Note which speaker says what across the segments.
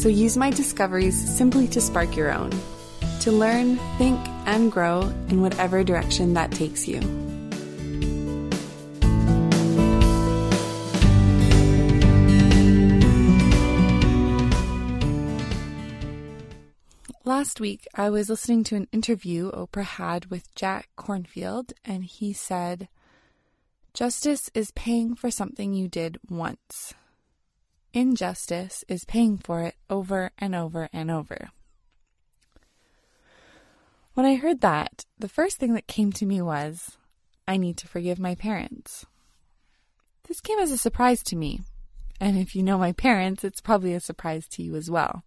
Speaker 1: so use my discoveries simply to spark your own, to learn, think, and grow in whatever direction that takes you. Last week, I was listening to an interview Oprah had with Jack Kornfield, and he said, Justice is paying for something you did once. Injustice is paying for it over and over and over. When I heard that, the first thing that came to me was, I need to forgive my parents. This came as a surprise to me, and if you know my parents, it's probably a surprise to you as well.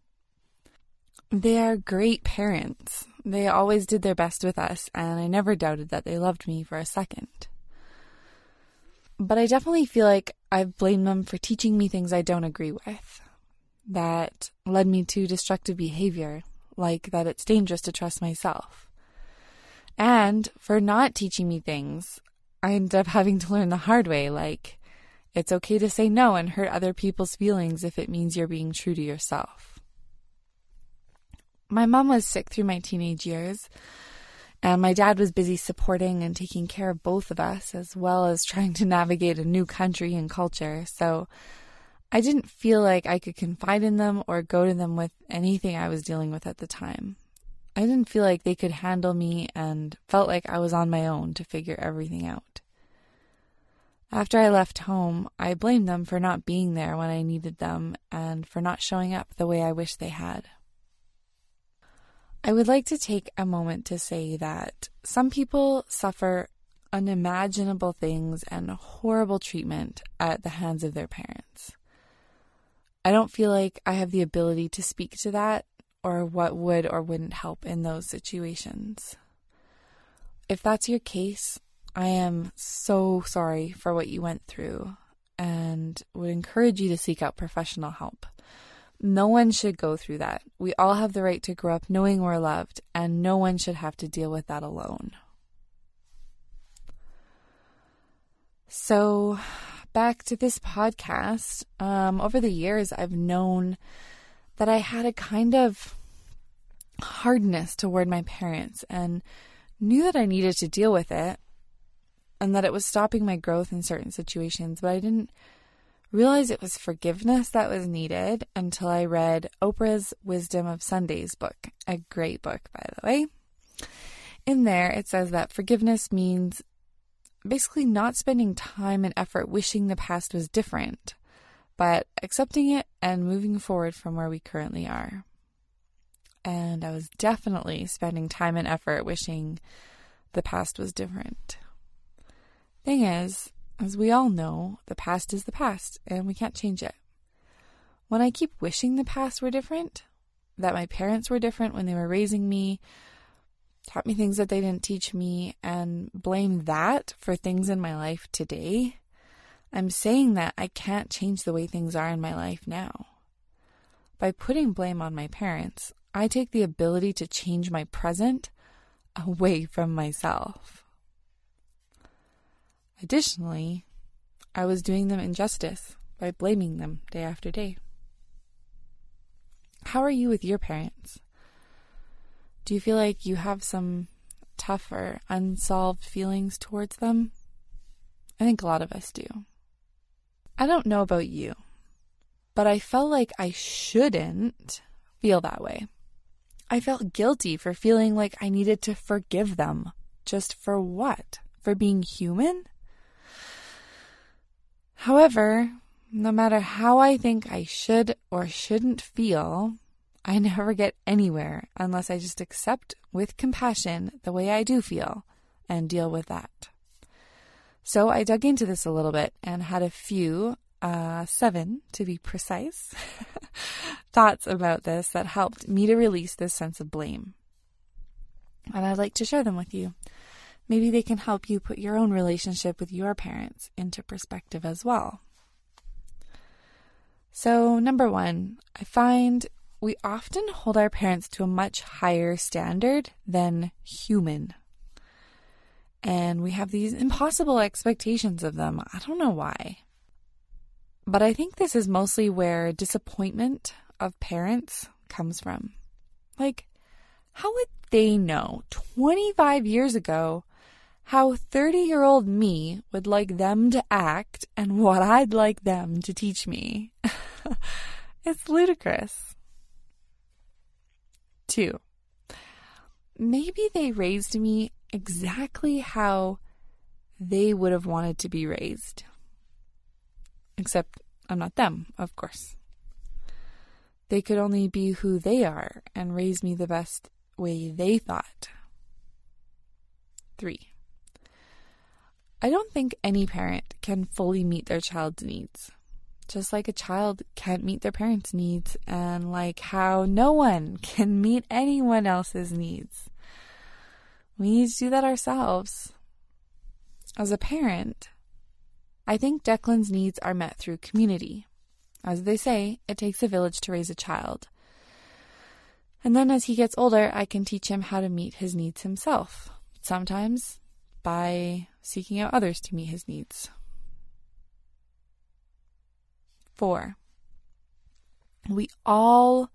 Speaker 1: They are great parents. They always did their best with us, and I never doubted that they loved me for a second. But I definitely feel like I've blamed them for teaching me things I don't agree with that led me to destructive behavior, like that it's dangerous to trust myself. And for not teaching me things I end up having to learn the hard way, like it's okay to say no and hurt other people's feelings if it means you're being true to yourself. My mom was sick through my teenage years, and my dad was busy supporting and taking care of both of us, as well as trying to navigate a new country and culture. So I didn't feel like I could confide in them or go to them with anything I was dealing with at the time. I didn't feel like they could handle me and felt like I was on my own to figure everything out. After I left home, I blamed them for not being there when I needed them and for not showing up the way I wish they had. I would like to take a moment to say that some people suffer unimaginable things and horrible treatment at the hands of their parents. I don't feel like I have the ability to speak to that or what would or wouldn't help in those situations. If that's your case, I am so sorry for what you went through and would encourage you to seek out professional help. No one should go through that. We all have the right to grow up knowing we're loved, and no one should have to deal with that alone. So, back to this podcast. Um, over the years, I've known that I had a kind of hardness toward my parents and knew that I needed to deal with it and that it was stopping my growth in certain situations, but I didn't realize it was forgiveness that was needed until I read Oprah's Wisdom of Sundays book, a great book, by the way. In there, it says that forgiveness means basically not spending time and effort wishing the past was different, but accepting it and moving forward from where we currently are. And I was definitely spending time and effort wishing the past was different. Thing is, as we all know, the past is the past and we can't change it. When I keep wishing the past were different, that my parents were different when they were raising me, taught me things that they didn't teach me, and blame that for things in my life today, I'm saying that I can't change the way things are in my life now. By putting blame on my parents, I take the ability to change my present away from myself. Additionally, I was doing them injustice by blaming them day after day. How are you with your parents? Do you feel like you have some tough or unsolved feelings towards them? I think a lot of us do. I don't know about you, but I felt like I shouldn't feel that way. I felt guilty for feeling like I needed to forgive them. Just for what? For being human? However, no matter how I think I should or shouldn't feel, I never get anywhere unless I just accept with compassion the way I do feel and deal with that. So I dug into this a little bit and had a few, uh, seven to be precise, thoughts about this that helped me to release this sense of blame. And I'd like to share them with you. Maybe they can help you put your own relationship with your parents into perspective as well. So, number one, I find we often hold our parents to a much higher standard than human. And we have these impossible expectations of them. I don't know why. But I think this is mostly where disappointment of parents comes from. Like, how would they know 25 years ago how 30 year old me would like them to act and what I'd like them to teach me? it's ludicrous. Two, maybe they raised me exactly how they would have wanted to be raised. Except I'm not them, of course. They could only be who they are and raise me the best way they thought. 3. I don't think any parent can fully meet their child's needs. Just like a child can't meet their parents' needs, and like how no one can meet anyone else's needs. We need to do that ourselves. As a parent, I think Declan's needs are met through community. As they say, it takes a village to raise a child. And then as he gets older, I can teach him how to meet his needs himself, sometimes by seeking out others to meet his needs. Four, we all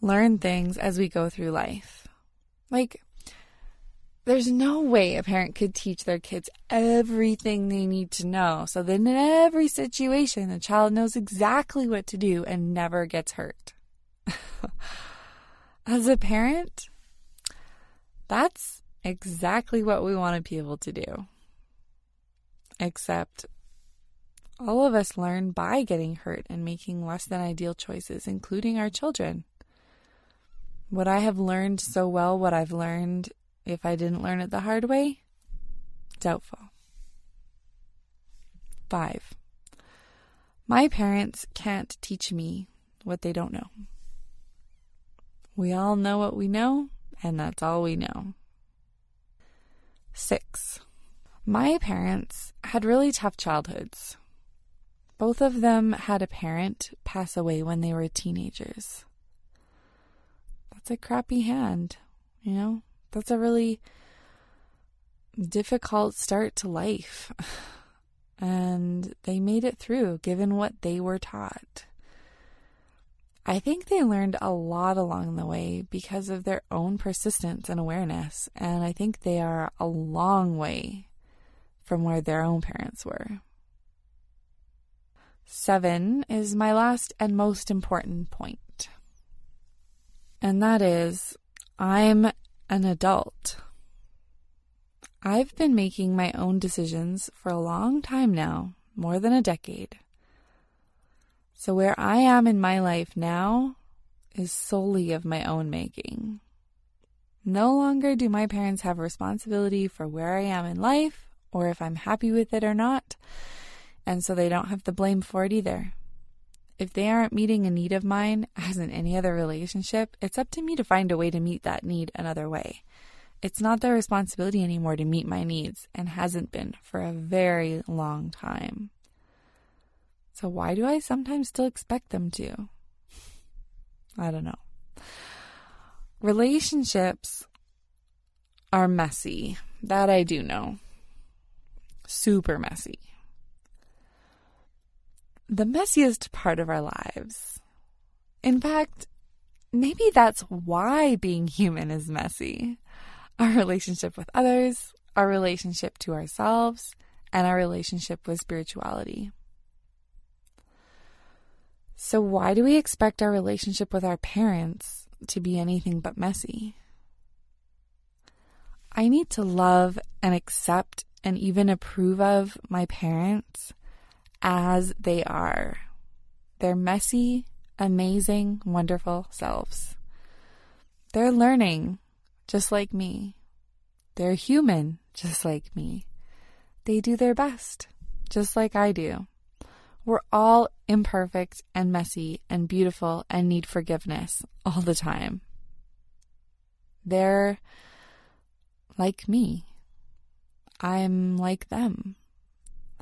Speaker 1: learn things as we go through life. Like, there's no way a parent could teach their kids everything they need to know. So that in every situation, the child knows exactly what to do and never gets hurt. As a parent, that's exactly what we want to be able to do. Except all of us learn by getting hurt and making less than ideal choices, including our children. Would I have learned so well what I've learned if I didn't learn it the hard way? Doubtful. 5. My parents can't teach me what they don't know. We all know what we know, and that's all we know. 6. My parents had really tough childhoods. Both of them had a parent pass away when they were teenagers. That's a crappy hand, you know? that's a really difficult start to life. And they made it through given what they were taught. I think they learned a lot along the way because of their own persistence and awareness. And I think they are a long way from where their own parents were. Seven is my last and most important. And that is, I'm an adult. I've been making my own decisions for a long time now, more than a decade. So, where I am in my life now is solely of my own making. No longer do my parents have responsibility for where I am in life or if I'm happy with it or not, and so they don't have the blame for it either. If they aren't meeting a need of mine, as in any other relationship, it's up to me to find a way to meet that need another way. It's not their responsibility anymore to meet my needs and hasn't been for a very long time. So, why do I sometimes still expect them to? I don't know. Relationships are messy. That I do know. Super messy the messiest part of our lives. In fact, maybe that's why being human is messy. Our relationship with others, our relationship to ourselves, and our relationship with spirituality. So, why do we expect our relationship with our parents to be anything but messy? I need to love and accept and even approve of my parents as they are. They're messy, amazing, wonderful selves. They're learning just like me. They're human just like me. They do their best just like I do. We're all imperfect and messy and beautiful and need forgiveness all the time. They're like me. I'm like them.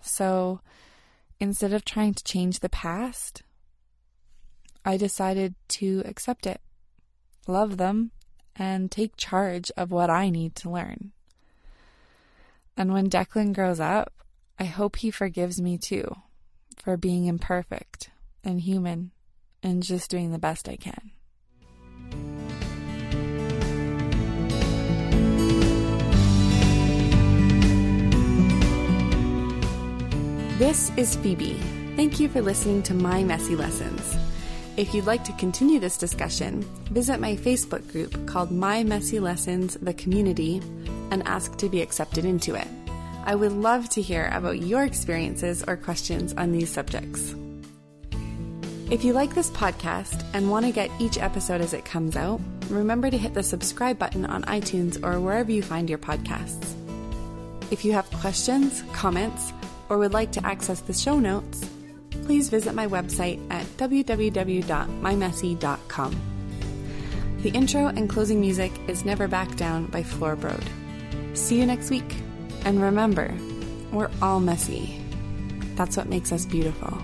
Speaker 1: So instead of trying to change the past, I decided to accept it, love them, and take charge of what I need to learn. And when Declan grows up, I hope he forgives me too for being imperfect and human and just doing the best I can.
Speaker 2: This is Phoebe. Thank you for listening to My Messy Lessons. If you'd like to continue this discussion, visit my Facebook group called My Messy Lessons The Community and ask to be accepted into it. I would love to hear about your experiences or questions on these subjects. If you like this podcast and want to get each episode as it comes out, remember to hit the subscribe button on iTunes or wherever you find your podcasts. If you have questions, comments, or would like to access the show notes, please visit my website at www.mymessy.com. The intro and closing music is Never Back Down by Floorbrode. See you next week. And remember, we're all messy. That's what makes us beautiful.